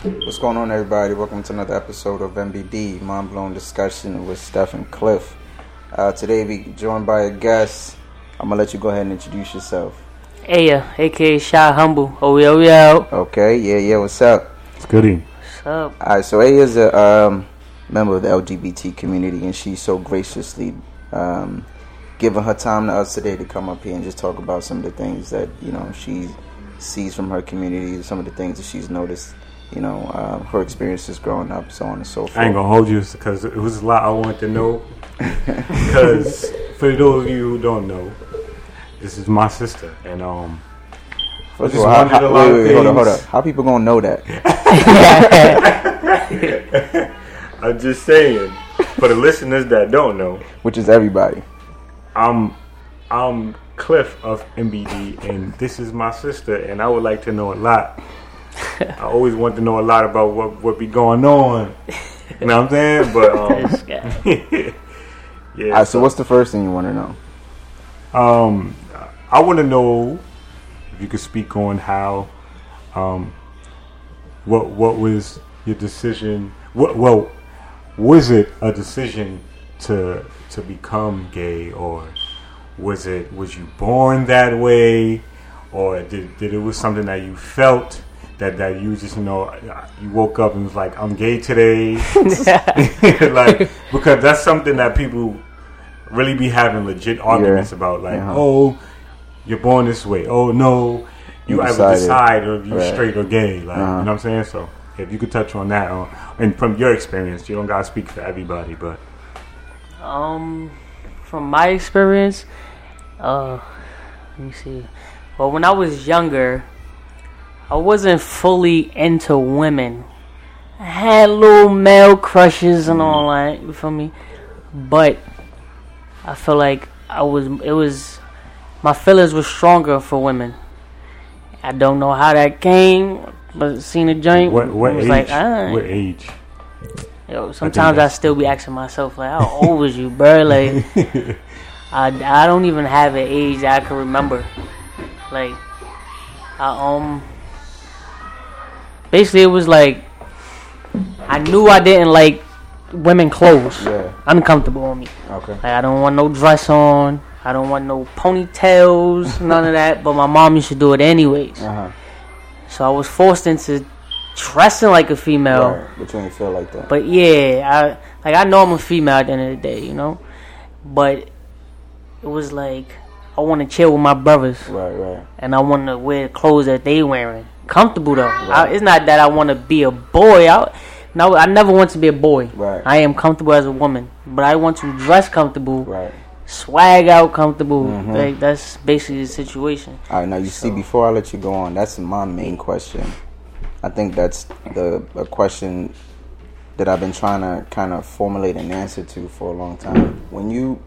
What's going on, everybody? Welcome to another episode of MBD, Mind Blown Discussion with Stephen Cliff. Uh, today, we joined by a guest. I'm gonna let you go ahead and introduce yourself. Ayea, aka Shy Humble. Oh, yeah, we yo. Okay, yeah, yeah. What's up? It's goody. What's up? All right, so A is a um, member of the LGBT community, and she so graciously um, given her time to us today to come up here and just talk about some of the things that you know she sees from her community, some of the things that she's noticed, you know, uh, her experiences growing up, so on and so forth. I ain't gonna hold you because it was a lot I wanted to know. Because for those of you who don't know, this is my sister, and um, First of all, how, a how, lot wait, of wait, wait, hold on, hold things. How people gonna know that? I'm just saying for the listeners that don't know, Which is everybody. I'm I'm Cliff of MBD, and this is my sister, and I would like to know a lot. I always want to know a lot about what what be going on. You know what I'm saying? But um, guy. yeah. All right, so what's the first thing you want to know? Um, I want to know if you could speak on how, um, what what was your decision? What well, was it a decision to to become gay, or was it was you born that way, or did did it was something that you felt? That, that you just you know you woke up and was like I'm gay today like because that's something that people really be having legit arguments about like Uh-huh. oh you're born this way oh no you, You either decide or you Right. straight or gay like Uh-huh. you know what I'm saying so if you could touch on that uh, and from your experience you don't gotta speak for everybody but Um, from my experience, uh, let me see. Well, when I was younger, I wasn't fully into women. I had little male crushes and all that. You feel me? But I feel like I was. It was my feelings were stronger for women. I don't know how that came, but seen a joint. what what it was age like, ah. what age Yo, sometimes I, that's- still be asking myself like, how old was you, bro? Like, I, I don't even have an age that I can remember. Like, I um, basically it was like I knew I didn't like women clothes, Yeah. uncomfortable on me. Okay. Like I don't want no dress on. I don't want no ponytails, none of that. But my mom used to do it anyways, Uh huh. so I was forced into dressing like a female. Right. But you ain't feel like that. But yeah, I like I know I'm a female at the end of the day, you know. But it was like I want to chill with my brothers, right, right. and I want to wear clothes that they wearing, comfortable though. I, it's not that I want to be a boy. I, no, I never want to be a boy. Right. I am comfortable as a woman, but I want to dress comfortable, Right. swag out comfortable. Mhm. Like that's basically the situation. All right, now you see, before I let you go on, that's my main question. I think that's the a question that I've been trying to kind of formulate an answer to for a long time. When you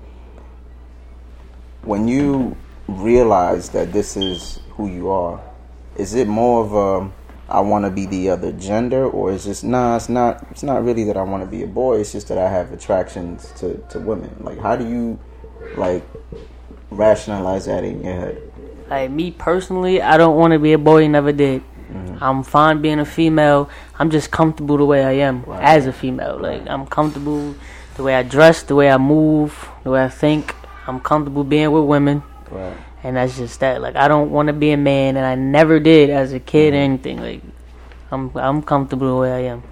when you realize that this is who you are, is it more of a I want to be the other gender, or is just nah? It's not. It's not really that I want to be a boy. It's just that I have attractions to to women. Like, how do you like rationalize that in your head? Like me personally, I don't want to be a boy. Never did. Mm-hmm. I'm fine being a female. I'm just comfortable the way I am Right. as a female. Like I'm comfortable the way I dress, the way I move, the way I think. I'm comfortable being with women, Right. And that's just that. Like I don't want to be a man, and I never did as a kid or Mm-hmm. anything. Like I'm I'm comfortable the way I am.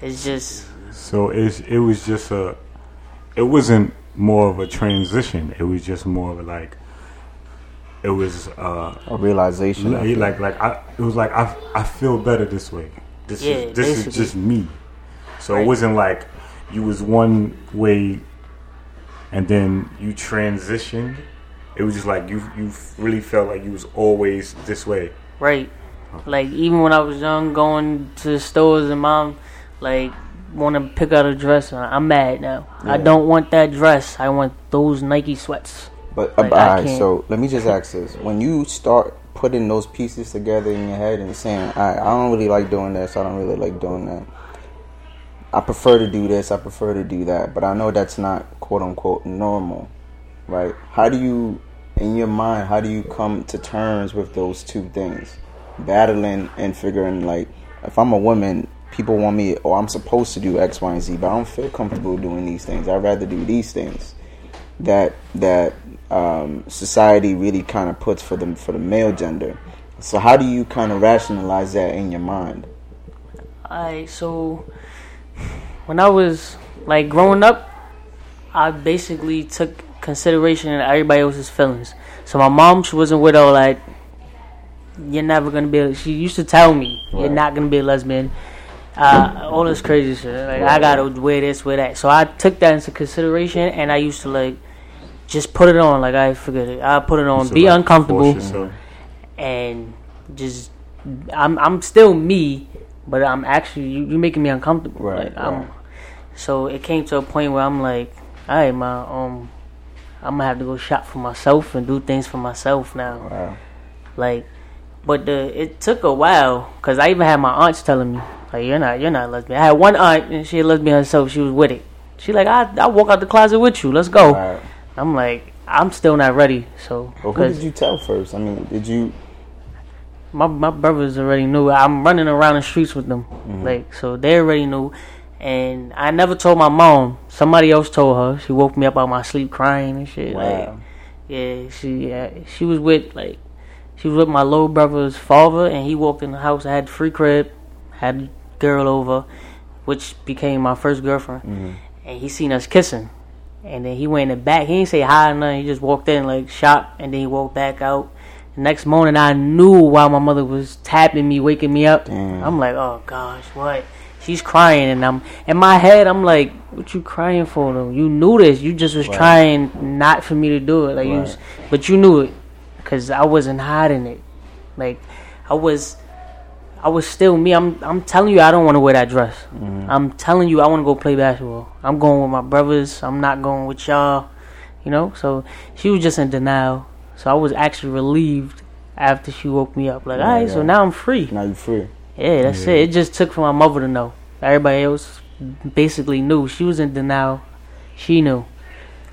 It's just so it's, it was just a it wasn't more of a transition it was just more of a like it was uh A realization. like it. like, like I it was like I I feel better this way. This Yeah, is this is just me. So Right. it wasn't like you was one way and then you transitioned. It was just like you you really felt like you was always this way. Right. Like even when I was young, going to the stores and mom, like, want to pick out a dress. and I'm mad now. I don't want that dress. I want those Nike sweats. But uh, Like, alright, so let me just ask this: When you start putting those pieces together in your head and saying, "I I don't really like doing this. I don't really like doing that. I prefer to do this. I prefer to do that." But I know that's not quote unquote normal, right? How do you, in your mind, how do you come to terms with those two things, battling and figuring like, if I'm a woman, people want me or I'm supposed to do X, Y, and Z, but I don't feel comfortable doing these things. I'd rather do these things that that um, society really kind of puts for the for the male gender. So how do you kind of rationalize that in your mind? Alright, so when I was like growing up, I basically took consideration in everybody else's feelings. So my mom, she wasn't with all that. You're never gonna be. A, she used to tell me you're not gonna be a lesbian. Uh, all this crazy shit. Like I gotta wear this, wear that. So I took that into consideration, and I used to like just put it on. Like I forget it. I put it on, So, be like, uncomfortable and just I'm I'm still me, but I'm actually you you making me uncomfortable. Right, Like I'm right. so it came to a point where I'm like, all right, my um, I'm gonna have to go shop for myself and do things for myself now. Wow. Like, but the it took a while because I even had my aunts telling me like, you're not you're not lesbian. I had one aunt and she a lesbian herself. She was with it. She like I I walk out the closet with you. Let's go. Wow. I'm like I'm still not ready. So Well, who did you tell first? I mean, did you? my my brothers already knew. I'm running around the streets with them, Mm-hmm. like so they already knew. And I never told my mom. Somebody else told her. She woke me up out my sleep crying and shit. Like, Wow. yeah, she yeah, she was with like she was with my little brother's father, and he walked in the house. I had free crib, had a girl over, which became my first girlfriend. Mm-hmm. And he seen us kissing, and then he went in the back. He didn't say hi or nothing. He just walked in like shop, and then he walked back out. The next morning, I knew why my mother was tapping me, waking me up. Damn. I'm like, oh gosh, what? She's crying, and I'm in my head. I'm like, what you crying for though? You knew this. You just was Right. trying not for me to do it. Like you, was, but you knew it, cause I wasn't hiding it. Like I was, I was still me. I'm, I'm telling you, I don't want to wear that dress. Mm-hmm. I'm telling you, I want to go play basketball. I'm going with my brothers. I'm not going with y'all. You know. So she was just in denial. So I was actually relieved after she woke me up. Like, Yeah, all right, so now I'm free. Now you're free. Yeah, that's Yeah. it. It just took for my mother to know. Everybody else basically knew. She was in denial. She knew.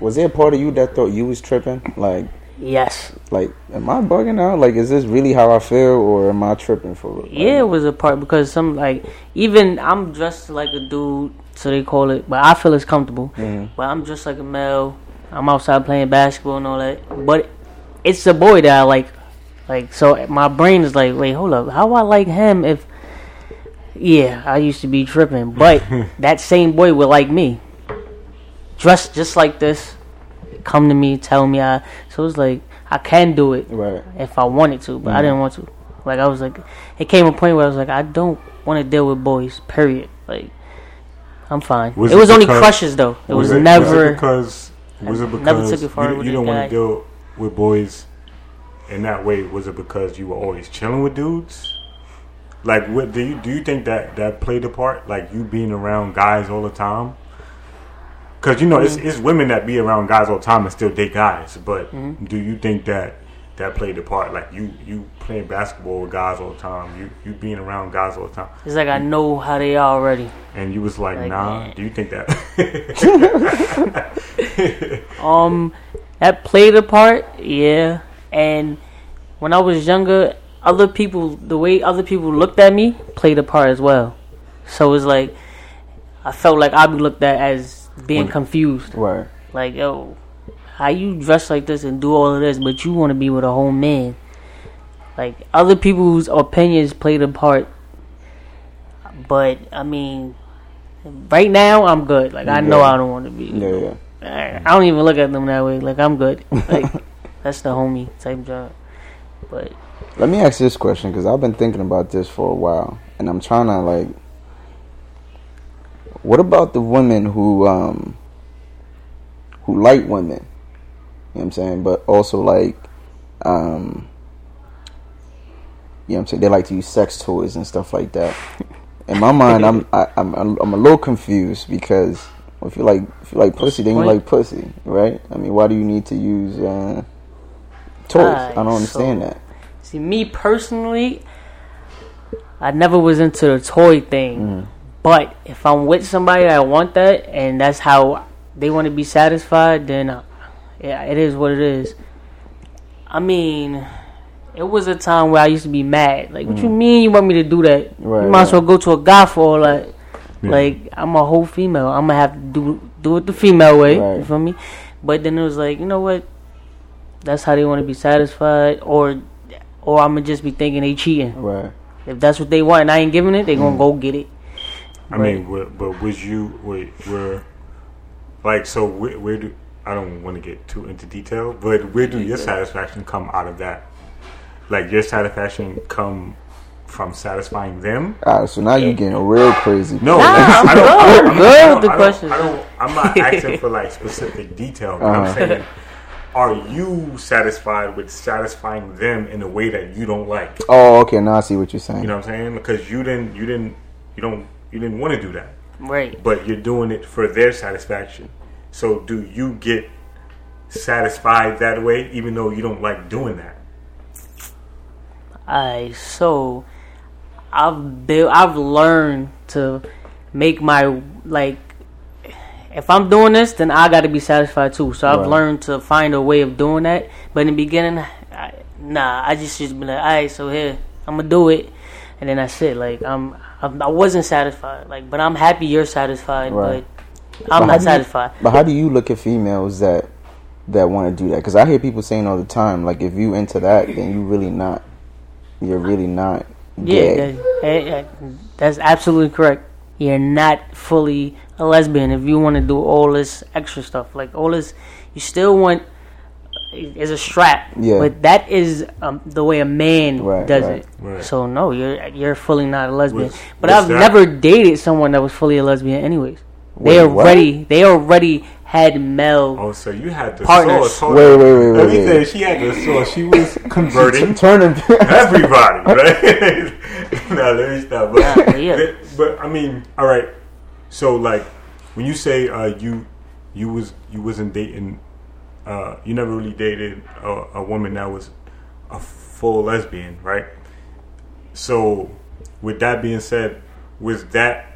Was there a part of you that thought you was tripping? Like, Yes. like, am I bugging out? Like, is this really how I feel, or am I tripping for it? Yeah, it was a part because some like even I'm dressed like a dude, so they call it, but I feel it's comfortable. Mhm. But I'm just like a male. I'm outside playing basketball and all that. But it's a boy that I like. Like so, my brain is like, wait, hold up, how I like him if? Yeah, I used to be tripping, but that same boy would like me, dressed just like this, come to me, tell me I. So it's like I can do it Right. if I wanted to, but I Mhm. didn't want to. Like I was like, it came a point where I was like, I don't want to deal with boys. Period. Like, I'm fine. Was it it was only crushes though. It was, it, never. Was it because was it because never took it far you, you don't want to deal with boys in that way? Was it because you were always chilling with dudes? Like, what do you do? You think that that played a part? Like you being around guys all the time? Because you know it's, it's women that be around guys all the time and still date guys. But Mm-hmm. do you think that that played a part? Like you you playing basketball with guys all the time, you you being around guys all the time, it's like I know how they are already. and you was like, Like, nah. yeah. Do you think that? Um, that played a part, yeah. And when I was younger, other people, the way other people looked at me, played a part as well. So it's like I felt like I'd be looked at as being confused. Right. Like, yo, how you dress like this and do all of this, but you want to be with a whole man? Like, other people's opinions played a part. But, I mean, right now, I'm good. Like, I know Yeah. I don't want to be. Yeah, yeah. I I don't even look at them that way. Like, I'm good. Like, that's the homie type job. But, Let me ask this question because I've been thinking about this for a while, and I'm trying to like. What about the women who um who like women? You know what I'm saying, but also like um you know what I'm saying they like to use sex toys and stuff like that. In my mind, I'm I, I'm I'm a little confused because if you like if you like pussy, then you like pussy, right? I mean, why do you need to use uh, toys? I don't understand so- that. See, me personally, I never was into the toy thing. Mm-hmm. But if I'm with somebody I want that and that's how they want to be satisfied, then uh, yeah, it is what it is. I mean, it was a time where I used to be mad. Like, what you mean you want me to do that? Right, you might as well go to a guy for all that. Yeah. Like, I'm a whole female. I'm gonna have to do do it the female way. You feel me? But then it was like, you know what? That's how they want to be satisfied, or or I'm gonna just be thinking they cheating. Right. If that's what they want and I ain't giving it, they Mm. gonna go get it. I mean, but, but was you wait were like so where, where do I don't want to get too into detail, but where do your satisfaction come out of that? Like your satisfaction come from satisfying them? All right. So now you're getting real crazy. No, Nah, I'm don't, I good. don't, Good I don't, with the I don't- questions. I don't, I'm not asking for like specific detail. But Uh-huh. I'm saying, are you satisfied with satisfying them in a way that you don't like? Oh, okay. Now I see what you're saying. You know what I'm saying? Because you didn't, you didn't, you don't, you didn't want to do that. Right. but you're doing it for their satisfaction. So do you get satisfied that way, even though you don't like doing that? I so I've built I've learned to make my like if I'm doing this then I got to be satisfied too. So I've Right. learned to find a way of doing that. But in the beginning I, nah, I just just be like, "All right, so here, I'm going to do it." And then that's it. Like I'm, I'm I wasn't satisfied. Like but I'm happy you're satisfied, Right. but I'm But not do you- satisfied. But how do you look at females that that want to do that? Because I hear people saying all the time, like if you into that, then you really not. You're really not Yeah, gay. that- eh, eh, that's absolutely correct. You're not fully a lesbian if you want to do all this extra stuff. Like all this, you still want is a strap. Yeah. But that is um, the way a man Right, does right. it. Right. So no, you're you're fully not a lesbian. Was- but was I've that- never dated someone that was fully a lesbian. Anyways, Wait, they what? already they already had male. Oh, so you had the Partners. source. Hold Wait, on. wait, wait, Let wait, me wait. say, she had the source. She was converting Turning. everybody, right? no, let me stop. But, Nah, but yeah. but I mean, all right. So, like, when you say uh, you you was you wasn't dating, uh, you never really dated a, a woman that was a full lesbian, right? So, with that being said, was that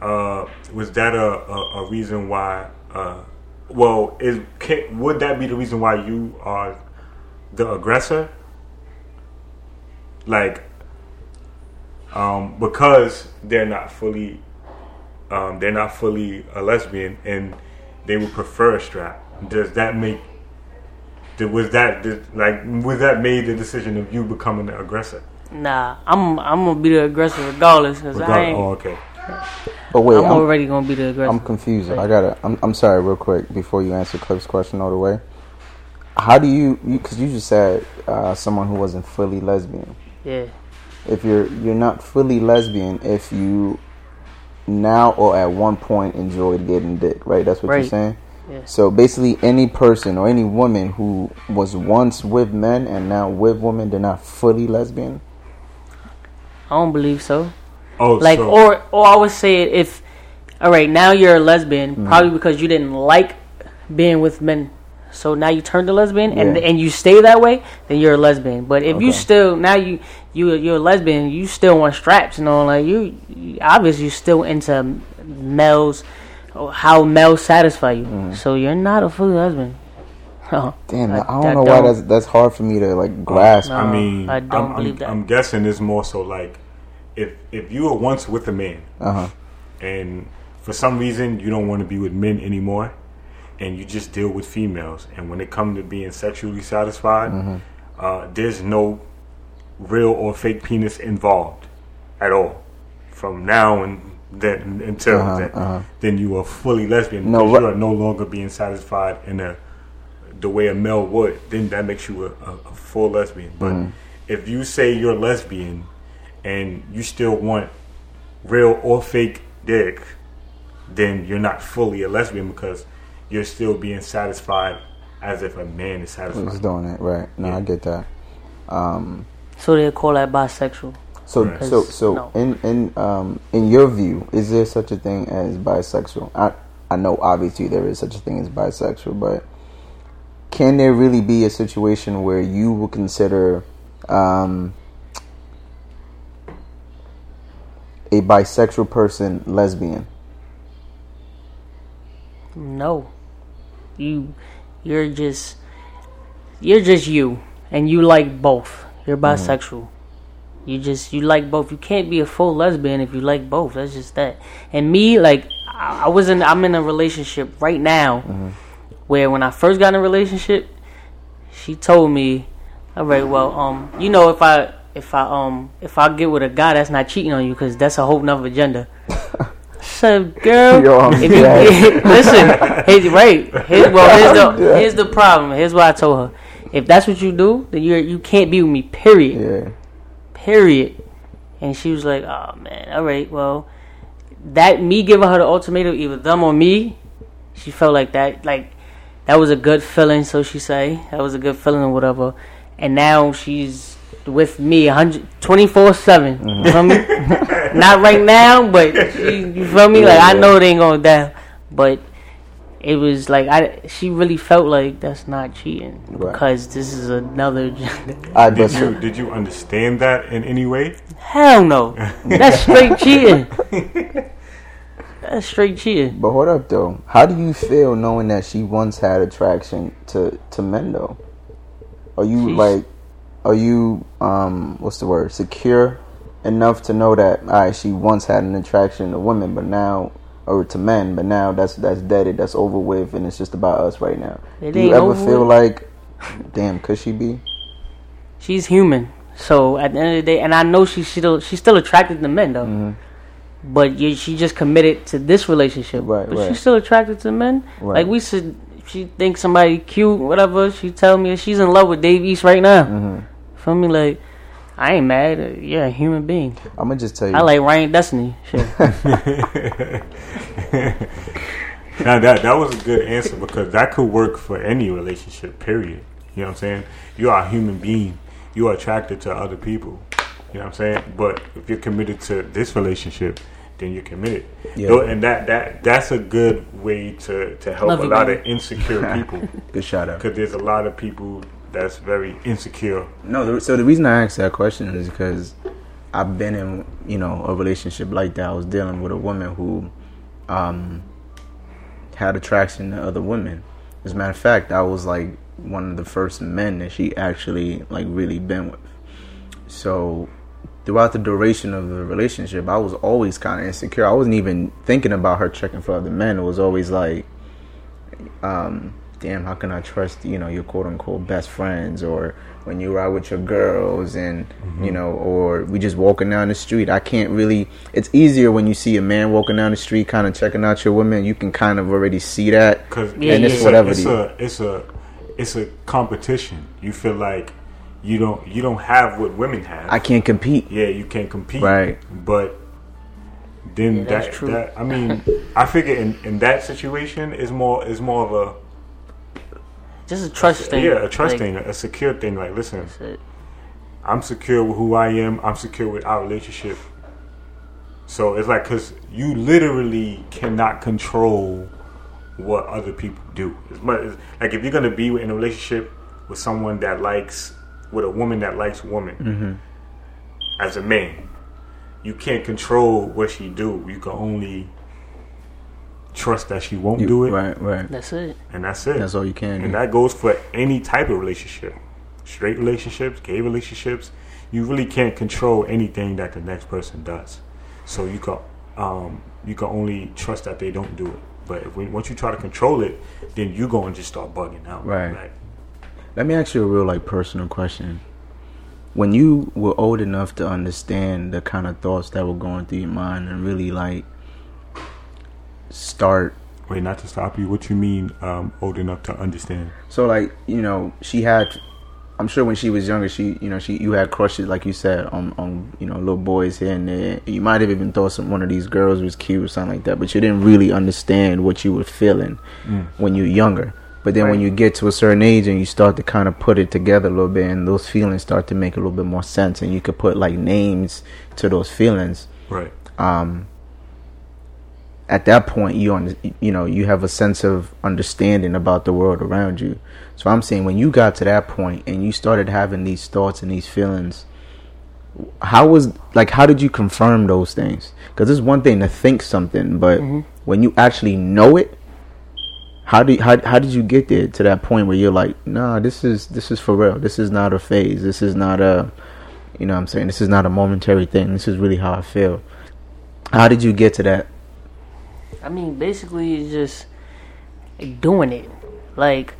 uh, was that a, a, a reason why? Uh, well, is can, would that be the reason why you are the aggressor? Like, um, because they're not fully, um, they're not fully a lesbian, and they would prefer a strap. Does that make? did- Was that did- like was that made the decision of you becoming the aggressor? Nah, I'm I'm gonna be the aggressor regardless because I ain't. oh, okay. But wait, I'm, I'm, already gonna be the aggressor. I'm confused. I gotta. I'm, I'm sorry, real quick, before you answer Cliff's question all the way. How do you? Because you, just said uh, someone who wasn't fully lesbian. yeah. If you're you're not fully lesbian, if you now or at one point enjoyed getting dick, right? That's what you're Right. saying. Yeah. So basically, any person or any woman who was once with men and now with women, they're not fully lesbian. I don't believe so. Oh, Like, so, or or I would say if, all right, now you're a lesbian, Mm-hmm. probably because you didn't like being with men. So now you turned a lesbian, and Yeah. and you stay that way, then you're a lesbian. But if you still now you you you're a lesbian, you still want straps, you know, like you, you obviously you're still into males, or how males satisfy you. Mm-hmm. So you're not a fully lesbian. Damn, I, I- don't I know why don't- that's that's hard for me to like grasp. No. I mean, I don't am believe that. I'm guessing it's more so like if if you were once with a man Uh huh. and for some reason you don't want to be with men anymore and you just deal with females and when it comes to being sexually satisfied Mm-hmm. uh, there's no real or fake penis involved at all from now and then until Uh-huh, then, uh-huh. then you are fully lesbian No, because you are no longer being satisfied in a the way a male would then that makes you a, a, a full lesbian but Mm-hmm. if you say you're lesbian and you still want real or fake dick, then you're not fully a lesbian because you're still being satisfied as if a man is Just satisfied. doing it right. No, I get that. Um, So they call that bisexual. so Right. so so No. in in um in your view, is there such a thing as bisexual? I I know obviously there is such a thing as bisexual, but can there really be a situation where you will consider um a bisexual person lesbian? No, you, you're just, you're just you. and you like both. You're bisexual. You just you like both. You can't be a full lesbian if you like both. That's just that. And me, like I I was in I'm in a relationship right now where when I first got in a relationship, she told me, "All right, well, um, you know, if I if I um if I get with a guy that's not cheating on you, because that's a whole nother agenda." So, girl, Yo, if you listen, here's, right? Here's, well, here's the here's the problem. Here's what I told her: if that's what you do, then you you can't be with me. Period Yeah. period. And she was like, "Oh man, all right, well, that me giving her the ultimatum, either them or me." She felt like that, like that was a good feeling. So she say that was a good feeling or whatever. And now she's with me 24 seven. You mm-hmm. feel me? Not right now, but she, you feel me? Like I know it ain't going down, but it was like I. She really felt like that's not cheating Right. because this is another. I Did but you did you understand that in any way? Hell no. That's straight cheating. That's straight cheating. but hold up though. How do you feel knowing that she once had attraction to to men though? Are you She's- like are you um what's the word? Secure enough to know that all right, she once had an attraction to women, but now or to men, but now that's that's deaded, that's over with, and it's just about us right now. It do you ever feel with. like, damn, could she be? She's human. So at the end of the day, and I know she's still she's still attracted to men though. Mm-hmm. But you, she just committed to this relationship. Right, but right. she's still attracted to men. Right. Like we said, she thinks somebody cute, whatever. She tell me she's in love with Dave East right now. Mm-hmm. Feel me? Like I ain't mad. Uh, You're a human being. I'm gonna just tell you. I like Ryan Destiny. Shit. Now that that was a good answer because that could work for any relationship. Period. You know what I'm saying? You are a human being. You are attracted to other people. You know what I'm saying? But if you're committed to this relationship, then you're committed. Yeah. And that that that's a good way to to help Love a you, lot baby. of insecure people Good shout out. because there's a lot of people that's very insecure. No, so the reason I asked that question is because I've been in, you know, a relationship like that. I was dealing with a woman who um, had attraction to other women. As a matter of fact, I was like one of the first men that she actually like really been with. So throughout the duration of the relationship, I was always kind of insecure. I wasn't even thinking about her checking for other men. It was always like, um, damn, how can I trust, you know, your quote unquote best friends or when you ride with your girls and, mm-hmm. you know, or we just walking down the street. I can't really, it's easier when you see a man walking down the street kind of checking out your women. You can kind of already see that. Because Yeah, and yeah. it's whatever it's it is. a it's a it's a competition. You feel like you don't you don't have what women have. I can't compete. yeah, you can't compete. Right. But then Yeah, that's that, true. that I mean, I figure in, in that situation is more is more of Just a trust thing. yeah a trust Like, thing, a secure thing. Like, listen. I'm secure with who I am. I'm secure with our relationship. So it's like because you literally cannot control what other people do. It's much, it's- like if you're gonna be in a relationship with someone that likes with a woman that likes woman, mm-hmm. as a man, you can't control what she do. You can only trust that she won't You- do it, Right, right. That's it. and that's it. That's all you can do. And that goes for any type of relationship. Straight relationships, gay relationships. You really can't control anything that the next person does. So you can um, you can only trust that they don't do it. But if we, once you try to control it, then you go and just start bugging out. Right. Like, Let me ask you a real like personal question. When you were old enough to understand the kind of thoughts that were going through your mind and really like start wait, not to stop you. What you mean um, old enough to understand? so like, you know, she had I'm sure when she was younger she you know, she you had crushes like you said on on you know, little boys here and there. You might have even thought some one of these girls was cute or something like that, but you didn't really understand what you were feeling when you're younger. But then when you get to a certain age and you start to kind of put it together a little bit, and those feelings start to make a little bit more sense, and you could put like names to those feelings. Right. Um, at that point, you under, you know you have a sense of understanding about the world around you. So I'm saying when you got to that point and you started having these thoughts and these feelings, how was like how did you confirm those things? Because it's one thing to think something, but mm-hmm. when you actually know it, How did how how did you get there to that point where you're like, nah, this is this is for real. This is not a phase. This is not a, you know, I'm saying this is not a momentary thing. This is really how I feel. How did you get to that? I mean, basically, it's just doing it. Like,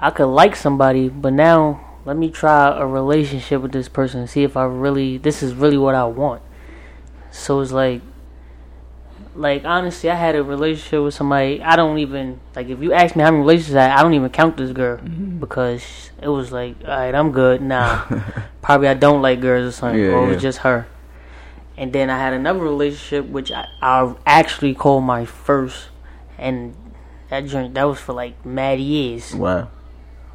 I could like somebody, but now let me try a relationship with this person and see if I really, this is really what I want. So it's like, like honestly, I had a relationship with somebody. I don't even like if you ask me how many relationships I, had, I don't even count this girl mm-hmm. because it was like, all right, I'm good. Nah, probably I don't like girls or something, Yeah, or it was yeah. just her. And then I had another relationship which I, I actually called my first, and that joint that was for like mad years. Wow.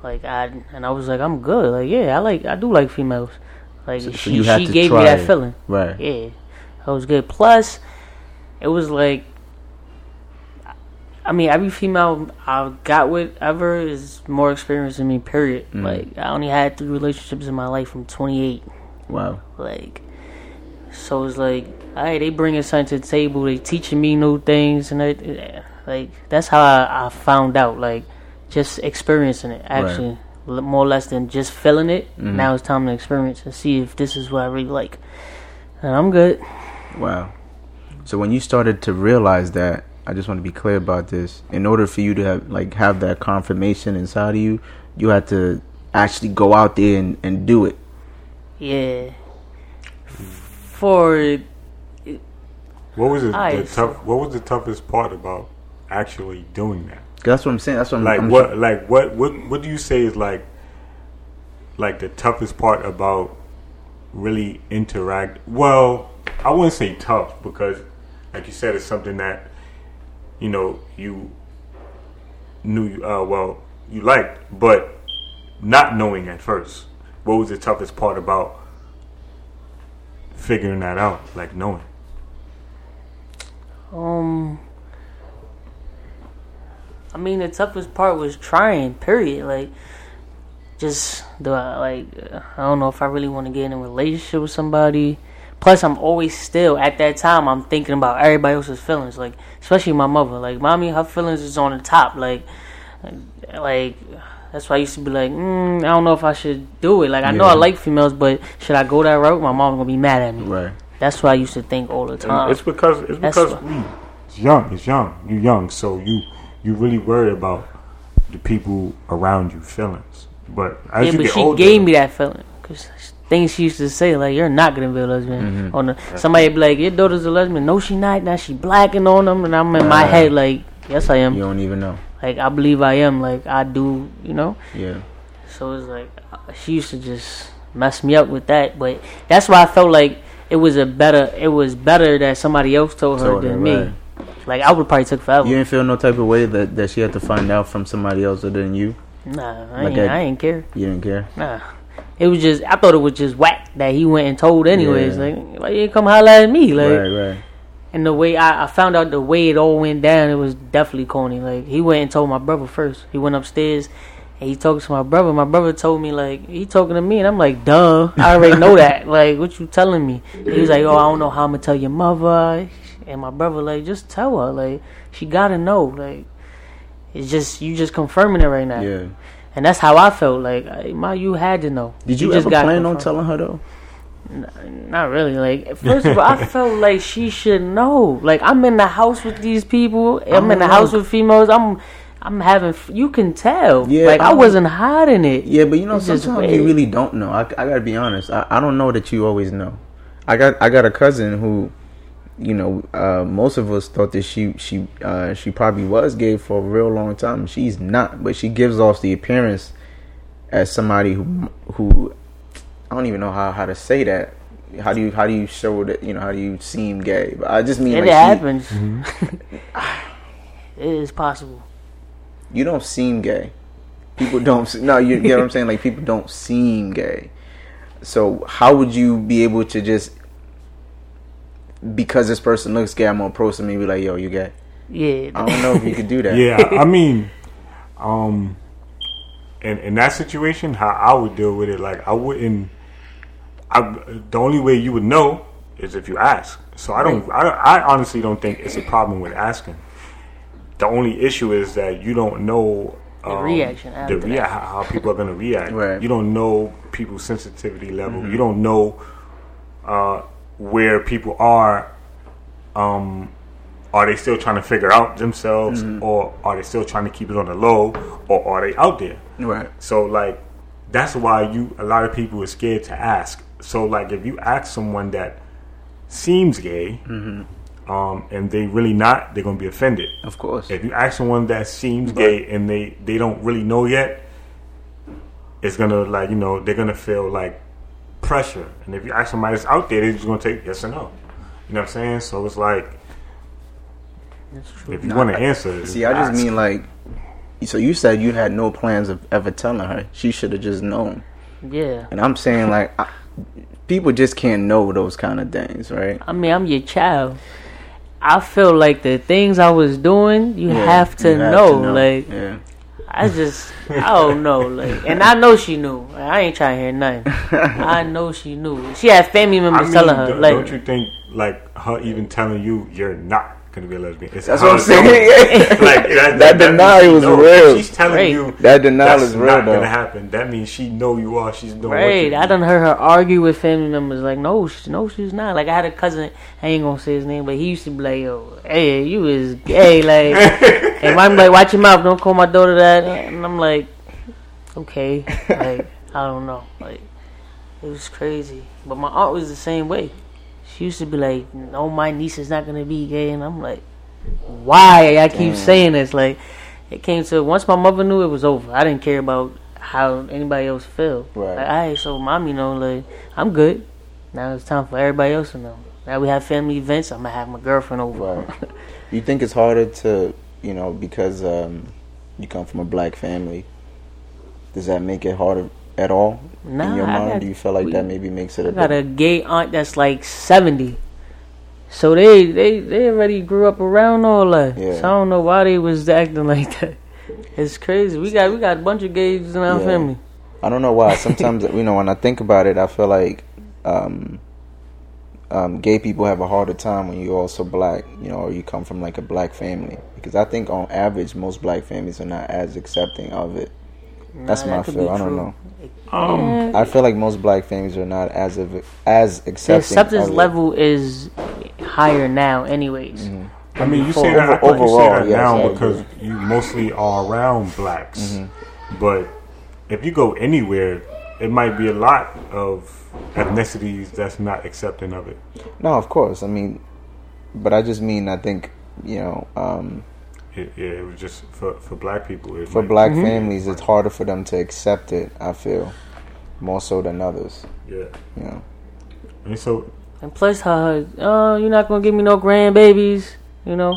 Like I and I was like, I'm good. Like yeah, I like I do like females. Like So- so she you she gave me that feeling. Right. Yeah, that was good. Plus, it was like, I mean, every female I got with ever is more experienced than me. Period. Mm. Like I only had three relationships in my life from 28. Wow. Like, so it's like, all right, they bringing something to the table. They teaching me new things, and it, like that's how I, I found out. Like, just experiencing it actually, l more or less than just feeling it. Mm-hmm. Now it's time to experience and see if this is what I really like. And I'm good. Wow. So when you started to realize that, I just want to be clear about this. In order for you to have like have that confirmation inside of you, you had to actually go out there and, and do it. Yeah. For What was it, the tough? What was the toughest part about actually doing that? That's what I'm saying. That's what I'm Like I'm- what? Like what? What? What do you say is like, like the toughest part about really interact? Well, I wouldn't say tough because, like you said, it's something that you know you knew. Uh, well, you liked, but not knowing at first. What was the toughest part about figuring that out? Like knowing. um, I mean, the toughest part was trying. Period. Like, just the like, uh, I don't know if I really want to get in a relationship with somebody. Plus, I'm always still at that time. I'm thinking about everybody else's feelings. Like, especially my mother. Like, mommy, her feelings is on the top. Like, like that's why I used to be like, mm, I don't know if I should do it. Like, I know I like females, but should I go that route? My mom's gonna be mad at me. right. That's what I used to think all the time. It's because it's That's because what- we it's young. It's young. You young, so you you really worry about the people around you feelings. But as yeah, you but get she older, gave me that feeling because things she used to say like, "You're not gonna be a lesbian." Mm-hmm. On the, somebody be like, "Your daughter's a lesbian." No, she not. Now she blacking on them, and I'm in my head like, "Yes, I am." You don't even know. Like I believe I am. Like I do, you know. Yeah. So it's like she used to just mess me up with that, but that's why I felt like it was a better. It was better that somebody else told her Told her, than me. right. Like I would probably took forever. You didn't feel no type of way that, that she had to find out from somebody else other than you. Nah, I Like ain't, that- I ain't care. You didn't care. Nah. It was just I thought it was just whack that he went and told anyways. Yeah. Like why you didn't come holler at me? Like right. Right. And the way I, I found out the way it all went down, it was definitely corny. Like he went and told my brother first. He went upstairs and he talked to my brother. My brother told me like he talking to me and I'm like, duh, I already know that. Like what you telling me? He was like, oh, I don't know how I'm gonna tell your mother. And my brother like, just tell her. Like she gotta know. Like it's just you just confirming it right now. Yeah. And that's how I felt. Like, my, you had to know. Did you, just ever plan on telling her though? Not really. Like, first of all, I felt like she should know. Like, I'm in the house with these people. I'm in the house with females. I'm, I'm having. f- You can tell. Yeah, Like, I I wasn't hiding it. Yeah, but you know, It's sometimes you really don't know. I, I gotta be honest. I, I don't know that you always know. I got I got a cousin who, you know, uh, most of us thought that she she uh, she probably was gay for a real long time. She's not, but she gives off the appearance as somebody who who I don't even know how, how to say that. How do you how do you show that you know how do you seem gay? But I just mean It like she- happens. Mm-hmm. it is possible. you don't seem gay. People don't. se- No, you get what I'm saying. Like people don't seem gay. So how would you be able to just because this person looks gay, I'm gonna approach them and be like, "Yo, you gay?" Yeah. I don't know if you could do that. yeah, I mean, um, in in that situation, how I would deal with it, like I wouldn't. I the only way you would know is if you ask. So I don't. I, I honestly don't think it's a problem with asking. the only issue is that you don't know The um, reaction the after rea- that. how, how people are going to react. Right. You don't know people's sensitivity level. Mm-hmm. You don't know uh, where people are. Um, are they still trying to figure out themselves, Mm-hmm. or are they still trying to keep it on the low, or are they out there? Right. So like that's why you a lot of people are scared to ask. So like if you ask someone that seems gay, um, and they really not, they're gonna be offended. Of course. If you ask someone that seems gay and they they don't really know yet, it's gonna like you know they're gonna feel like pressure. And if you ask somebody that's out there, they're just gonna take yes or no. You know what I'm saying? So it's like true. if you want to answer, See, I just ask. mean like. So you said you had no plans of ever telling her. She should have just known. Yeah. And I'm saying like, I, people just can't know those kind of things, right? I mean, I'm your child. I feel like the things I was doing, you Yeah, have to you have know. Like, yeah. I just, I don't know. Like, and I know she knew. I ain't trying to hear nothing. I know she knew. She had family I members mean, telling her, don't, like, don't you think like her even telling you you're not gonna be a lesbian? It's That's what I'm saying. like that, That means denial she was knows. real. She's telling Right. you That denial that's is real, not though. gonna happen. That means she know you are. She's doing right? What I done heard her argue with family members, like, no, she, no, she's not. Like, I had a cousin, I ain't gonna say his name, but he used to be like, yo, hey, you is gay. Like, and I'm like, watch your mouth, don't call my daughter that. And I'm like, okay. Like, I don't know. Like, it was crazy. But my aunt was the same way. She used to be like, no, my niece is not gonna be gay. And I'm like, why? I keep Damn. saying this. Like, it came to, once my mother knew, it was over. I didn't care about how anybody else felt. Right. Like, all right, so mom, you know, like, I'm good. Now it's time for everybody else to know. Now we have family events. I'm gonna have my girlfriend over. Right. You think it's harder to, you know, because um, you come from a black family. Does that make it harder at all Nah, in your mind? got- Do you feel like we- that maybe makes it a I got bit? a gay aunt that's like seventy. So they they they already grew up around all that. Yeah. So I don't know why they was acting like that. It's crazy. We got we got a bunch of gays in our Yeah. family. I don't know why. Sometimes you know when I think about it, I feel like um, um, gay people have a harder time when you're also black, you know, or you come from like a black family. Because I think on average, most black families are not as accepting of it. That's Nah, my that feel. I don't know. Um, I feel like most black families are not as of as The accepting. acceptance of level is higher now, anyways. Mm-hmm. I mean, you before. say that, Over- think you say overall, that yes, now agree. because you mostly are around blacks. Mm-hmm. But if you go anywhere, it might be a lot of ethnicities that's not accepting of it. No, of course. I mean, but I just mean I think you know um, It, yeah, it was just for for black people. It for might- black Mm-hmm. families, it's harder for them to accept it. I feel more so than others. yeah. You know. And so, And plus, her, oh, you're not gonna give me no grandbabies. You know,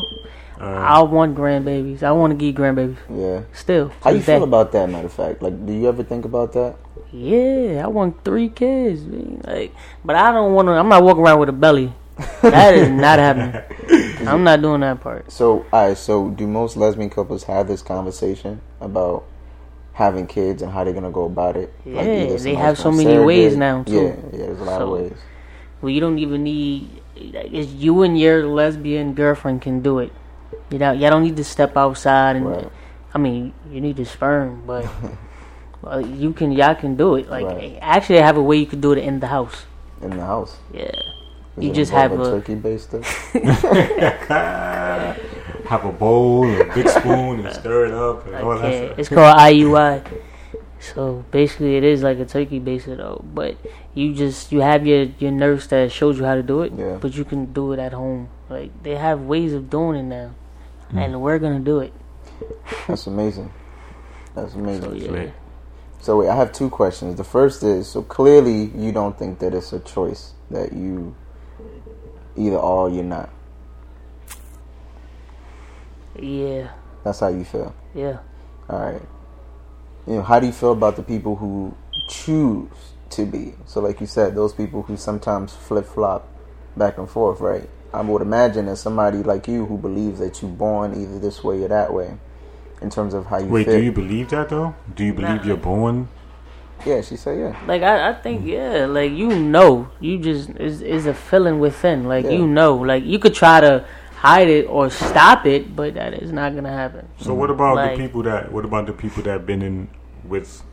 uh, I want grandbabies. I want to get grandbabies. Yeah. Still, How you this day. feel about that? Matter of fact, like, do you ever think about that? Yeah, I want three kids. man. Like, but I don't want to. I'm not walking around with a belly. That is not happening. I'm not doing that part. So, alright. So, do most lesbian couples have this conversation about having kids and how they're gonna go about it? Yeah, either they have so many ways now, too. Yeah, yeah. There's a lot of ways. Well, you don't even need. It's you and your lesbian girlfriend can do it. You know, y'all don't need to step outside and. Right. I mean, you need to sperm, but well, uh, you can. Y'all can do it. Like, Right. actually, I have a way you could do it in the house. In the house. Yeah. Does You just have a a- turkey baster. have a bowl and a big spoon and stir it up and all that stuff. it's called IUI. So basically, it is like a turkey baster though. But you just you have your your nurse that shows you how to do it. Yeah. But you can do it at home. Like they have ways of doing it now, Hmm. and we're gonna do it. That's amazing. That's amazing. So yeah. So wait, I have two questions. The first is so clearly you don't think that it's a choice that you either are or you're not. Yeah. That's how you feel. Yeah. All right. You know, how do you feel about the people who choose to be? So, like you said, those people who sometimes flip flop back and forth, right? I would imagine that somebody like you who believes that you're born either this way or that way, in terms of how you feel. Wait, fit. do you believe that though? Do you believe Nah. you're born? Yeah, she said, yeah. Like I, I think yeah, like you know, you just is is a feeling within. Like Yeah. you know, like you could try to hide it or stop it, but that is not gonna happen. So what about Like- the people that? What about the people that been in with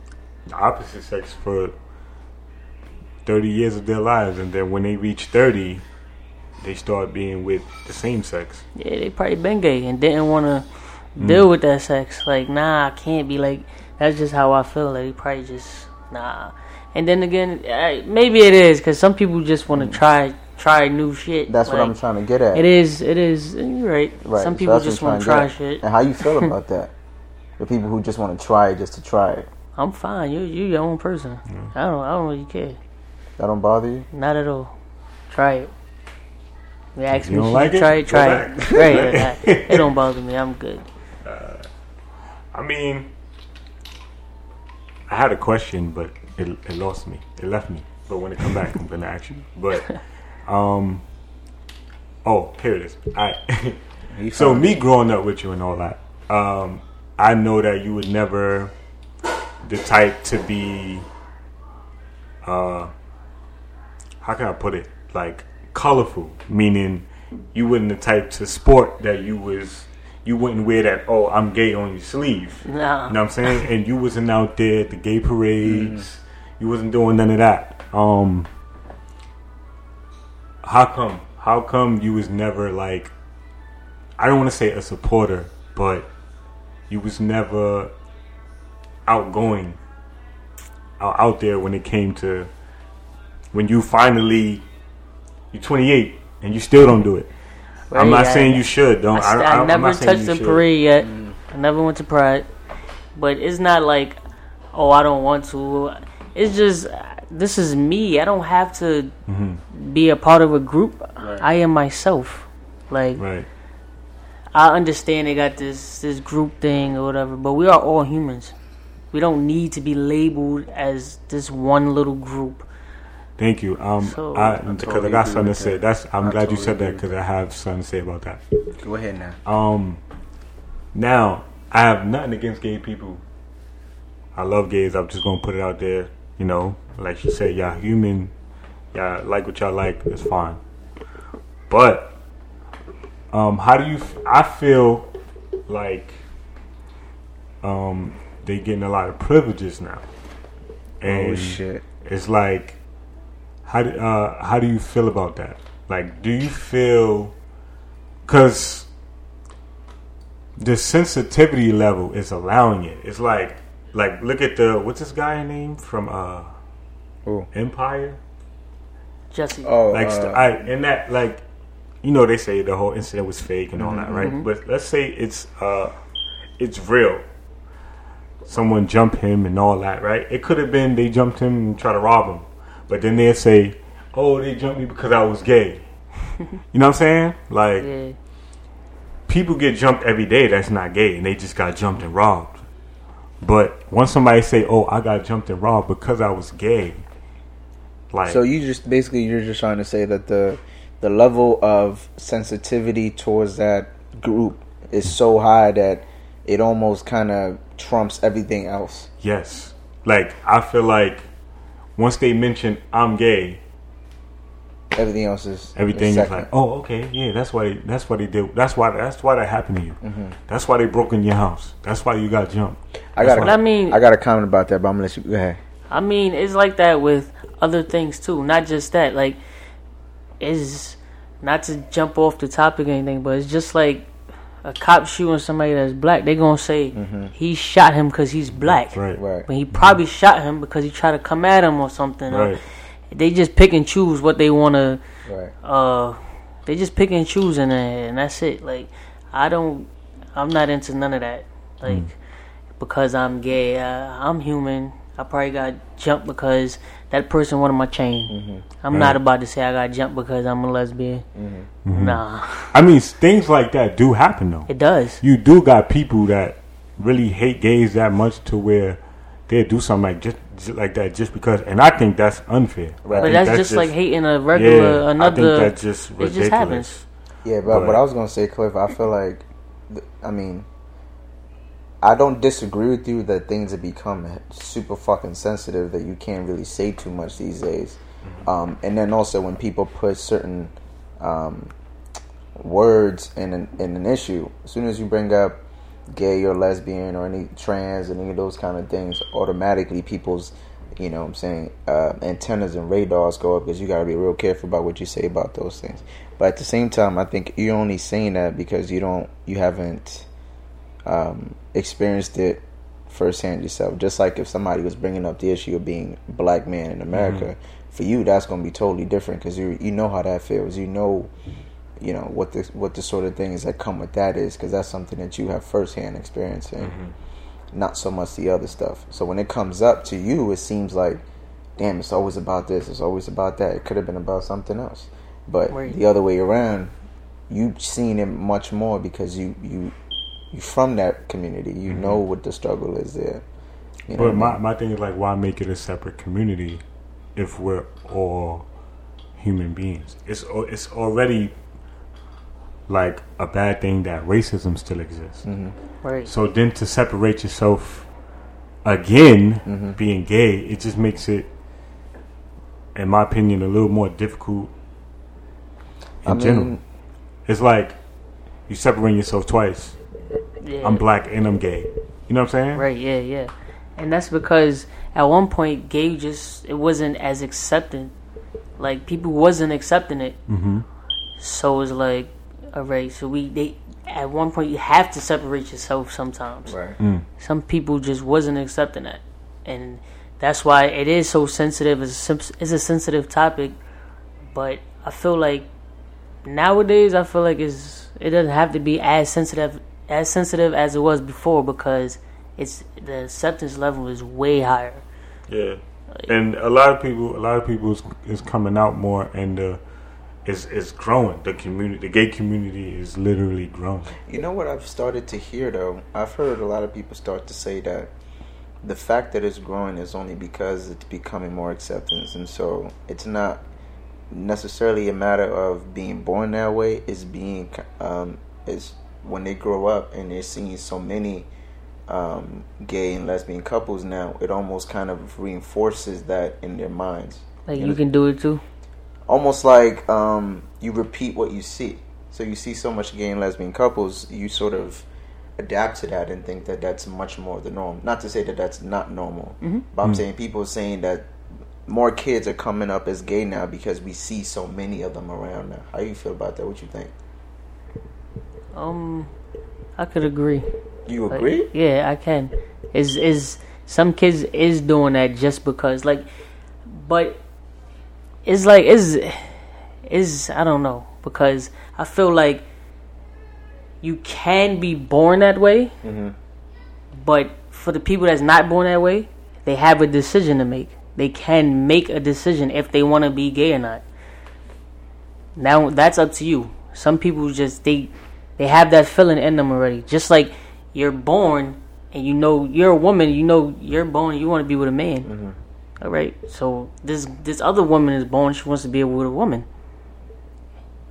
the opposite sex for thirty years of their lives, and then when they reach thirty, they start being with the same sex? Yeah, they probably been gay and didn't want to Mm. deal with that sex. Like, nah, I can't be like. That's just how I feel. Like, they probably just nah. And then again, maybe it is because some people just want to hmm. try try new shit. That's what I'm trying to get at. It is. It is. You're right. Right, Some people that's what just I'm want to trying try get at. shit. And how you feel about that? The people who just want to try it just to try it. I'm fine. You you your own person. Hmm. I don't. I don't really care. That don't bother you? Not at all. Try it. You ask You me, don't like it? try it, Go try back. it. Right. it, it don't bother me. I'm good. Uh, I mean, I had a question, but it, it lost me. It left me. But when it come back, I'm gonna ask you. But, um, oh, here it is. I. So me growing up with you and all that, um, I know that you would never the type to be uh how can I put it? Like colorful, meaning you wouldn't the type to sport that you was you wouldn't wear that, oh, I'm gay on your sleeve. Nah. You know what I'm saying? And you wasn't out there at the gay parades. You wasn't doing none of that. Um how come? How come you was never like I don't want to say a supporter, but you was never outgoing out, out there when it came to when you finally you're 28 and you still don't do it. I'm not I- saying you should. Don't. I, I, I, I, I'm never not touched you the parade yet. I never went to Pride, but it's not like, oh, I don't want to. It's just this is me. I don't have to Mm-hmm. be a part of a group. I am myself. Like Right. I understand they got this this group thing or whatever, but we are all humans. We don't need to be labeled as this one little group. Thank you. Um, So- I, because I got something to say. that. That's. I'm I glad you said that because I have something to say about that. Go ahead now. Um, now I have nothing against gay people. I love gays. I'm just gonna put it out there. You know, like she said, y'all human. Y'all like what y'all like. It's fine. But um, how do you? f- I feel like um, they getting a lot of privileges now, and oh shit. it's like how do, uh, how do you feel about that? Like, do you feel because the sensitivity level is allowing it? It's like like look at the what's this guy name from uh Who? Empire? Jussie, Oh, Like uh, I and that like you know they say the whole incident was fake and all that, Mm-hmm, right? But let's say it's uh it's real. Someone jumped him and all that, right? It could have been they jumped him and tried to rob him, but then they say, "Oh, they jumped me because I was gay." you know what I'm saying? Like yeah. people get jumped every day that's not gay and they just got jumped and robbed. But once somebody say, "Oh, I got jumped and robbed because I was gay," like So you just basically you're just trying to say that the the level of sensitivity towards that group is so high that it almost kind of trumps everything else. Yes. Like I feel like once they mention I'm gay, Everything else is everything is second. like, oh, okay, yeah, that's why they, that's what they did. That's why that's why that happened to you. Mm-hmm. That's why they broke in your house. That's why you got jumped. I got. But I mean, I got a comment about that, but I'm gonna let you go ahead. I mean, it's like that with other things too. Not just that. Like, is not to jump off the topic or anything, but it's just like a cop shooting somebody that's black. They gonna say he shot him because he's black, Right. Right. but he probably shot him because he tried to come at him or something. or- Right. they just pick and choose what they want to. Right. Uh, they just pick and choose in there, and that's it. Like, I don't. I'm not into none of that. Like, because I'm gay, uh, I'm human. I probably got jumped because that person wanted my chain. Mm-hmm. I'm Right. not about to say I got jumped because I'm a lesbian. Mm-hmm. Mm-hmm. Nah, I mean, things like that do happen though. it does. You do got people that really hate gays that much to where they do something like just, just like that just because, and I think that's unfair. Right. But think that's, just, like hating a regular yeah, another. I think that's just it ridiculous. just happens. Yeah, but, But- what I was gonna say, Cliff, I feel like, I mean, I don't disagree with you that things have become super fucking sensitive that you can't really say too much these days. Um, and then also when people put certain um, words in an, in an issue. As soon as you bring up gay or lesbian or any trans and any of those kind of things, automatically people's you know what I'm saying uh, antennas and radars go up because you got to be real careful about what you say about those things. But at the same time, I think you're only saying that because you don't you haven't um, experienced it firsthand yourself. Just like if somebody was bringing up the issue of being a black man in America, mm-hmm. for you that's going to be totally different because you you know how that feels. You know, you know what the what the sort of things that come with that is because that's something that you have firsthand experience in. Mm-hmm. Not so much the other stuff. So when it comes up to you, it seems like, damn, it's always about this. It's always about that. It could have been about something else. But right. the other way around, you've seen it much more because you you you from that community. You mm-hmm. know what the struggle is there. You but my, I mean? my thing is like, why make it a separate community if we're all human beings? It's it's already like a bad thing that racism still exists. Mm-hmm. Right. So then to separate yourself again, mm-hmm. being gay, it just makes it, in my opinion, a little more difficult. In I general, it's like you separating yourself twice. Yeah. I'm black and I'm gay. You know what I'm saying? Right. Yeah. Yeah. And that's because at one point, gay just it wasn't as accepted. Like people wasn't accepting it. Mm-hmm. So it's like, all right. So we they at one point you have to separate yourself sometimes. Right. Mm. Some people just wasn't accepting that, and that's why it is so sensitive. It's a, it's a sensitive topic, but I feel like nowadays I feel like it's it doesn't have to be as sensitive as sensitive as it was before because it's the acceptance level is way higher. Yeah, and a lot of people, a lot of people is, is coming out more, and uh, it's is growing. The community, the gay community, is literally growing. You know what I've started to hear though? I've heard a lot of people start to say that the fact that it's growing is only because it's becoming more acceptance, and so it's not necessarily a matter of being born that way. It's being um, is when they grow up and they're seeing so many um, gay and lesbian couples now, it almost kind of reinforces that in their minds. Like you, you know? can do it too. Almost like um, you repeat what you see. So you see so much gay and lesbian couples, you sort of adapt to that and think that that's much more the norm. Not to say that that's not normal, mm-hmm. but I'm mm-hmm. saying people are saying that more kids are coming up as gay now because we see so many of them around now. How you feel about that? What you think? Um, I could agree. You agree? Like, yeah, I can. Is is some kids is doing that just because like, but it's like is is I don't know because I feel like you can be born that way, mm-hmm. but for the people that's not born that way, they have a decision to make. They can make a decision if they want to be gay or not. Now that's up to you. Some people just they they have that feeling in them already. Just like you're born and you know you're a woman, you know you're born, you want to be with a man. Mm-hmm. All right. So this this other woman is born, she wants to be with a woman.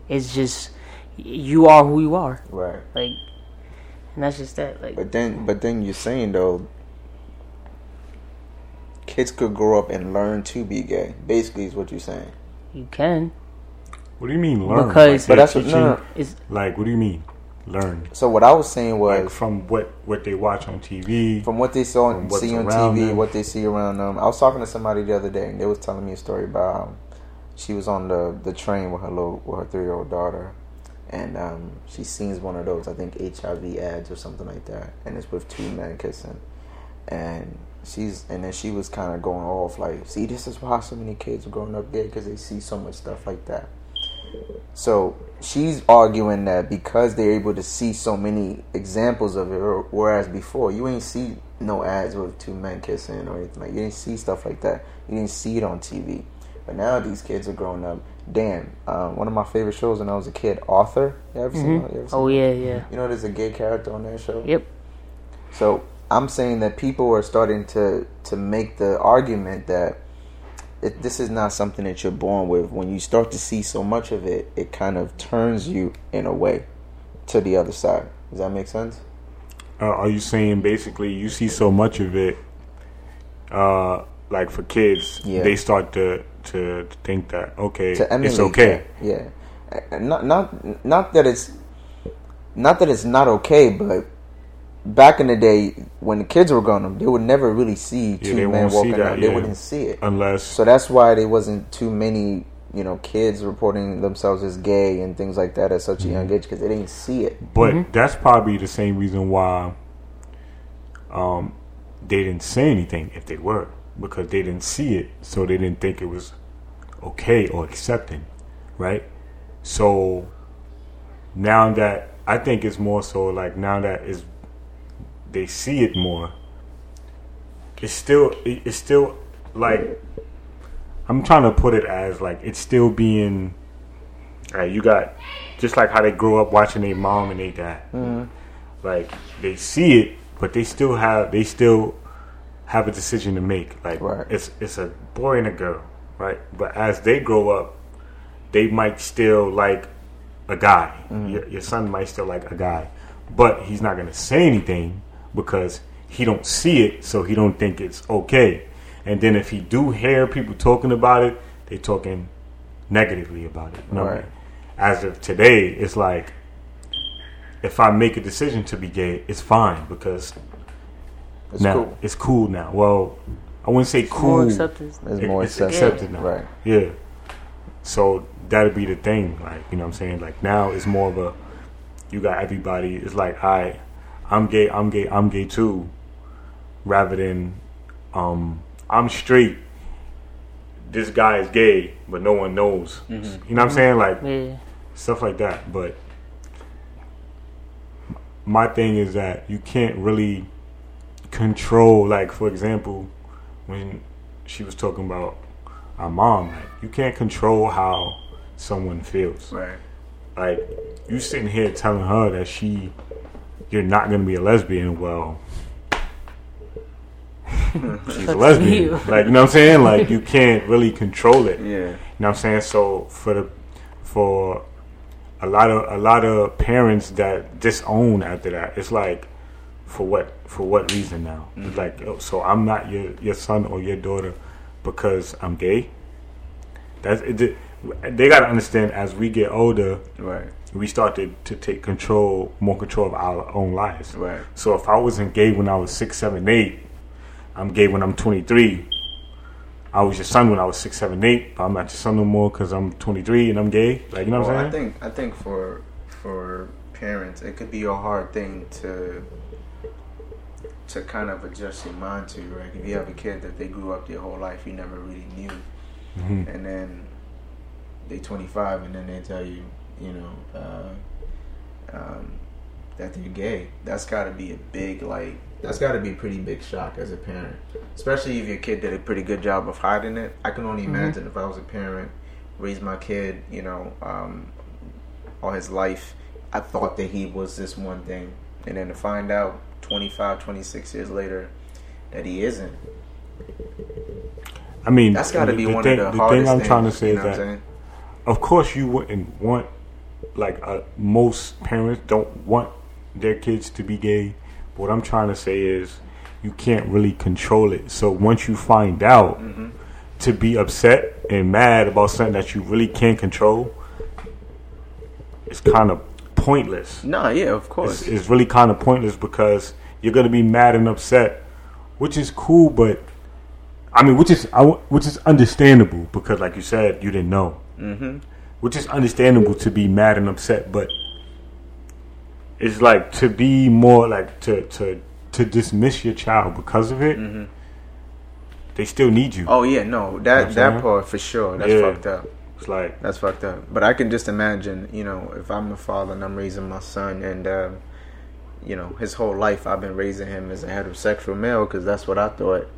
It's just you are who you are. Right. Like and that's just that. Like But then but then you're saying though kids could grow up and learn to be gay. Basically is what you're saying. You can. What do you mean learn? Because like, but that's what, no, no. like what do you mean? Learn. So what I was saying was like from what what they watch on TV, from what they saw see on TV, them. what they see around them. I was talking to somebody the other day, and they was telling me a story about um, she was on the the train with her little with her three year old daughter, and um, she sees one of those I think HIV ads or something like that, and it's with two men kissing, and she's and then she was kind of going off like, see, this is why so many kids are growing up gay because they see so much stuff like that. So she's arguing that because they're able to see so many examples of it, whereas before you ain't see no ads with two men kissing or anything like you didn't see stuff like that. You didn't see it on TV. But now these kids are growing up. Damn, um, one of my favorite shows when I was a kid, Arthur. You ever, mm-hmm. seen, you ever seen Oh yeah, yeah. You know, there's a gay character on that show. Yep. So I'm saying that people are starting to to make the argument that it, this is not something that you're born with. When you start to see so much of it, it kind of turns you in a way to the other side. Does that make sense? Uh, are you saying basically you see so much of it, uh, like for kids, yeah. they start to to think that okay, it's okay. yeah. not not not that it's not that it's not okay, but back in the day when the kids were growing up, they would never really see two they men walking that, around. They wouldn't see it. unless So that's why there wasn't too many, you know, kids reporting themselves as gay and things like that at such a young age because they didn't see it. But that's probably the same reason why um, they didn't say anything if they were because they didn't see it, so they didn't think it was okay or accepting, right? So now that I think it's more so like now that is they see it more, it's still it's still like I'm trying to put it as like it's still being Right, you got just like how they grow up watching their mom and their dad. Mm-hmm. Like they see it, but they still have they still have a decision to make. Like Right. it's it's a boy and a girl, right? But as they grow up, they might still like a guy. Mm-hmm. Your, your son might still like a guy, but he's not gonna say anything because he don't see it, so he don't think it's okay. And then if he do hear people talking about it, they talking negatively about it. You know I Right. mean? As of today, it's like if I make a decision to be gay, it's fine because It's now cool. it's cool now. Well, I wouldn't say cool. More acceptance. It's It- more it's accepted. accepted now. Right. Yeah. So that'd be the thing, like you know what I'm saying. Like now it's more of a you got everybody. It's like I, I'm gay, I'm gay, I'm gay too, rather than um I'm straight. This guy is gay, but no one knows. You know what I'm saying? Like Yeah. stuff like that. But my thing is that you can't really control. Like for example, when she was talking about our mom, like you can't control how someone feels. Right. Like you sitting here telling her that she, you're not gonna be a lesbian. Well. She's a lesbian. you. Like, you know what I'm saying? Like, you can't really control it. Yeah. You know what I'm saying? So for the for a lot of a lot of parents that disown after that, it's like for what for what reason now? It's mm-hmm. like oh, so I'm not your your son or your daughter because I'm gay. That's it, they got to understand as we get older, Right. We started to, take control more control of our own lives. Right. So if I wasn't gay when I was six, seven, eight, I'm gay when I'm 23. I was your son when I was six, seven, eight, but I'm not your son no more because I'm 23 and I'm gay. Like you know what I'm saying? I think I think for for parents, it could be a hard thing to to kind of adjust your mind to. Right, if you have a kid that they grew up their whole life, you never really knew, Mhm. and then they 25, and then they tell you, you know, uh, um, that they're gay. That's got to be a big like. That's got to be a pretty big shock as a parent, especially if your kid did a pretty good job of hiding it. I can only imagine if I was a parent, raised my kid, you know, um, all his life, I thought that he was this one thing, and then to find out 25, 26 years later that he isn't. I mean, That's got to be the one thing, of the the hardest thing I'm things, trying to say you is know I'm that, of course, you wouldn't want, like, uh, most parents don't want their kids to be gay. But What I'm trying to say is, you can't really control it. So once you find out, Mm-hmm. to be upset and mad about something that you really can't control, it's kind of pointless. No, yeah, of course. It's, it's really kind of pointless because you're gonna be mad and upset, which is cool, but I mean, which is which is understandable because, like you said, you didn't know, hmm which is understandable to be mad and upset, but it's like to be more like to to to dismiss your child because of it. Mhm. They still need you. Oh yeah, no, that I'm that saying? part for sure. That's Yeah. fucked up. It's like That's fucked up. But I can just imagine, you know, if I'm a father and I'm raising my son, and um, you know, his whole life I've been raising him as a heterosexual male because that's what I thought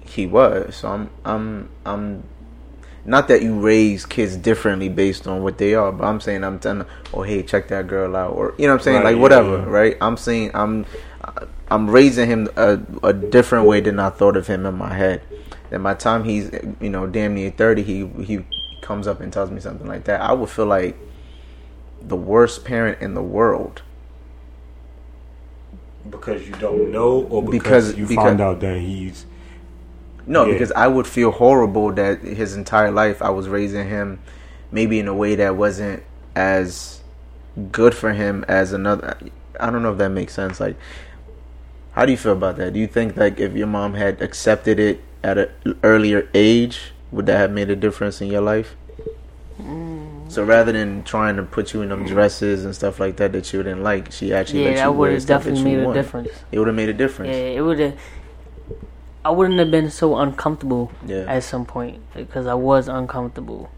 he was. So I'm, I'm, I'm. Not that you raise kids differently based on what they are, but I'm saying I'm telling, oh hey, check that girl out, or you know what I'm saying, Right, like yeah, whatever, yeah. right? I'm saying I'm, I'm raising him a, a different way than I thought of him in my head. And by the time he's, you know, damn near thirty, he he comes up and tells me something like that. I would feel like the worst parent in the world. because you don't know, or because, Because- you because- find out that he's No, Yeah. because I would feel horrible that his entire life I was raising him maybe in a way that wasn't as good for him as another. I don't know if that makes sense. Like, how do you feel about that? Do you think like if your mom had accepted it at an earlier age, would that have made a difference in your life? Mm. So rather than trying to put you in them dresses and stuff like that that you didn't like, she actually let Yeah, you that would have definitely made a wanted. difference. It would have made a difference. Yeah, it would have. I wouldn't have been so uncomfortable Yeah. at some point because I was uncomfortable.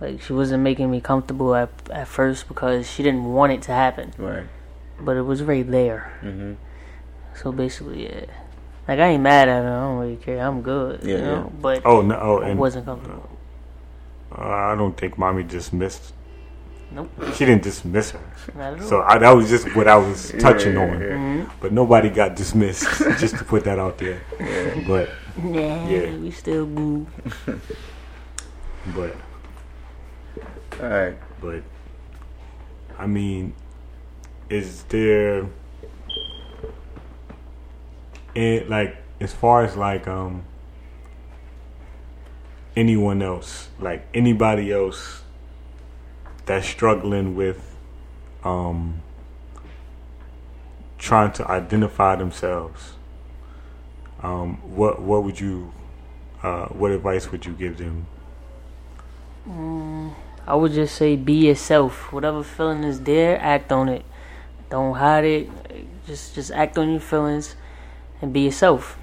Like she wasn't making me comfortable at at first because she didn't want it to happen, Right. but it was right there. hmm So basically, yeah. Like I ain't mad at her. I don't really care. I'm good. Yeah, you know? yeah. But Oh no! Oh, I wasn't comfortable. uh, I don't think mommy dismissed. Nope. She didn't dismiss her. Not at all. So I, that was just what I was touching yeah, on. yeah. Mhm. But nobody got dismissed. just to put that out there. But Nah, Yeah. we still boo. but All right. but I mean, is there and like as far as like um anyone else, like anybody else that's struggling with um trying to identify themselves, um, what what would you uh, what advice would you give them? I would just say be yourself. Whatever feeling is there, act on it. Don't hide it. Just just act on your feelings and be yourself.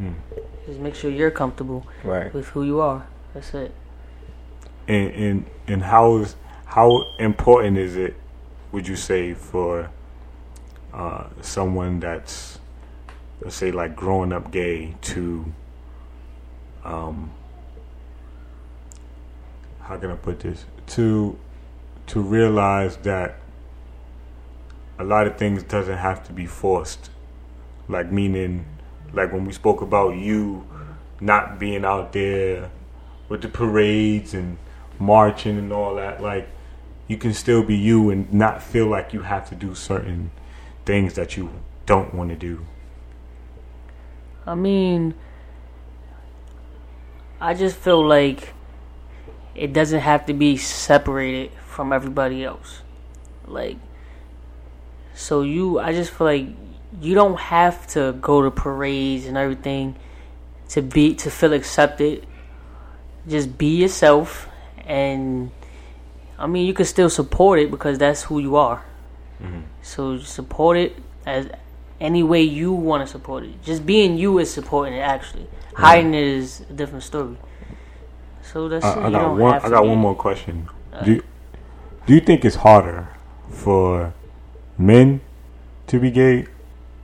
Mm. Just make sure you're comfortable Right. with who you are. That's it. And and and how is how important is it would you say for uh, someone that's let's say like growing up gay to um how can I put this? To to realize that a lot of things doesn't have to be forced. Like meaning like when we spoke about you not being out there with the parades and marching and all that like you can still be you and not feel like you have to do certain things that you don't want to do I mean, I just feel like it doesn't have to be separated from everybody else. Like, so you, I just feel like you don't have to go to parades and everything to be to feel accepted. Just be yourself, and I mean, you can still support it because that's who you are. Mm-hmm. So support it as any way you want to support it. Just being you is supporting it. Actually, hiding it is a different story. So that's I, it. I got one I got one more question uh-huh. do you, do you think it's harder for men to be gay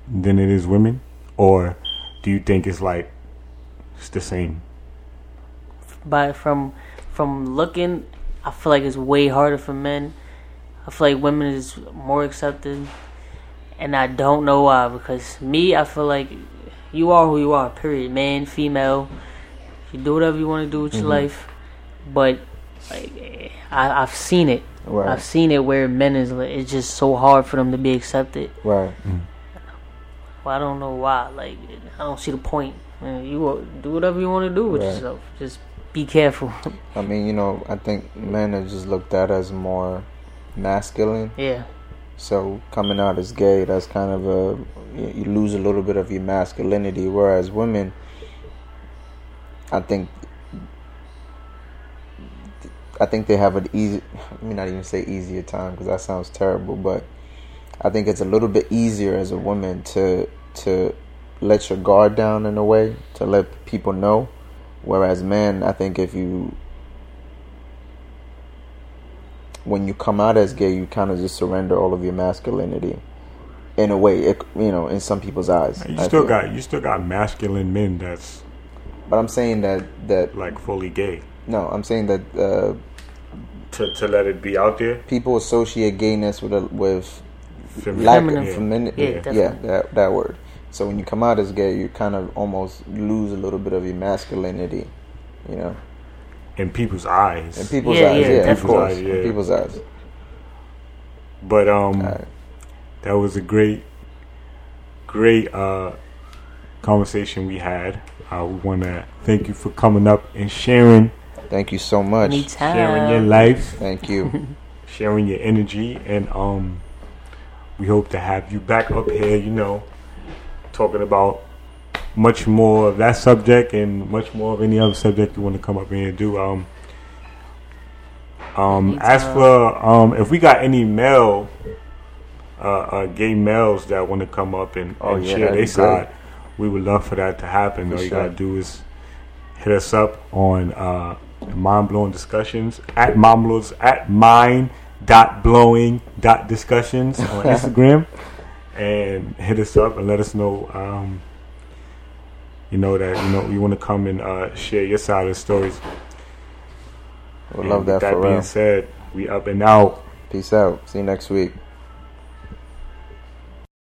than it is women or do you think it's like it's the same But from from looking, I feel like it's way harder for men. I feel like women is more accepted, and I don't know why. Because me, I feel like you are who you are. Period. Man, female. You do whatever you want to do with your mm-hmm. life, but like, I, I've seen it. Right. I've seen it where men is like, it's just so hard for them to be accepted. Right. Mm-hmm. Well, I don't know why. Like I don't see the point. Man, you uh, do whatever you want to do with Right. yourself. Just be careful. I mean, you know, I think men are just looked at as more masculine. yeah. So coming out as gay, that's kind of a you lose a little bit of your masculinity. Whereas women, I think, I think they have an easy. Let me not even say easier time because that sounds terrible, but I think it's a little bit easier as a woman to to let your guard down in a way to let people know. Whereas men, I think if you when you come out as gay, you kind of just surrender all of your masculinity. In a way, it, you know, in some people's eyes. you I still feel. got you still got masculine men that's But I'm saying that that like fully gay no, I'm saying that uh, to, to let it be out there people associate gayness with a, with Feminine. lack Feminine. of femininity. Yeah, Yeah, that that word. So when you come out as gay, you kind of almost lose a little bit of your masculinity. You know, in people's eyes in people's Yeah, eyes. yeah, Yeah, of course, People's eyes, in people's eyes. but um Alright. that was a great great uh conversation we had uh, we want to thank you for coming up and sharing Thank you so much. Anytime. sharing your life Thank you. sharing your energy, and um, we hope to have you back up here. You know, talking about much more of that subject and much more of any other subject you want to come up here and do. Um, um, as for um, if we got any male, uh, uh, gay males that want to come up and, Oh, and yeah, share their side, we would love for that to happen. For All you sure. gotta do is hit us up on uh, mind blowing discussions at mind at mind dot blowing dot discussions on Instagram, and hit us up and let us know. Um, you know that you know you want to come and uh, share your side of the stories. We'll love that with that being real. said, we up and out. Peace out. See you next week.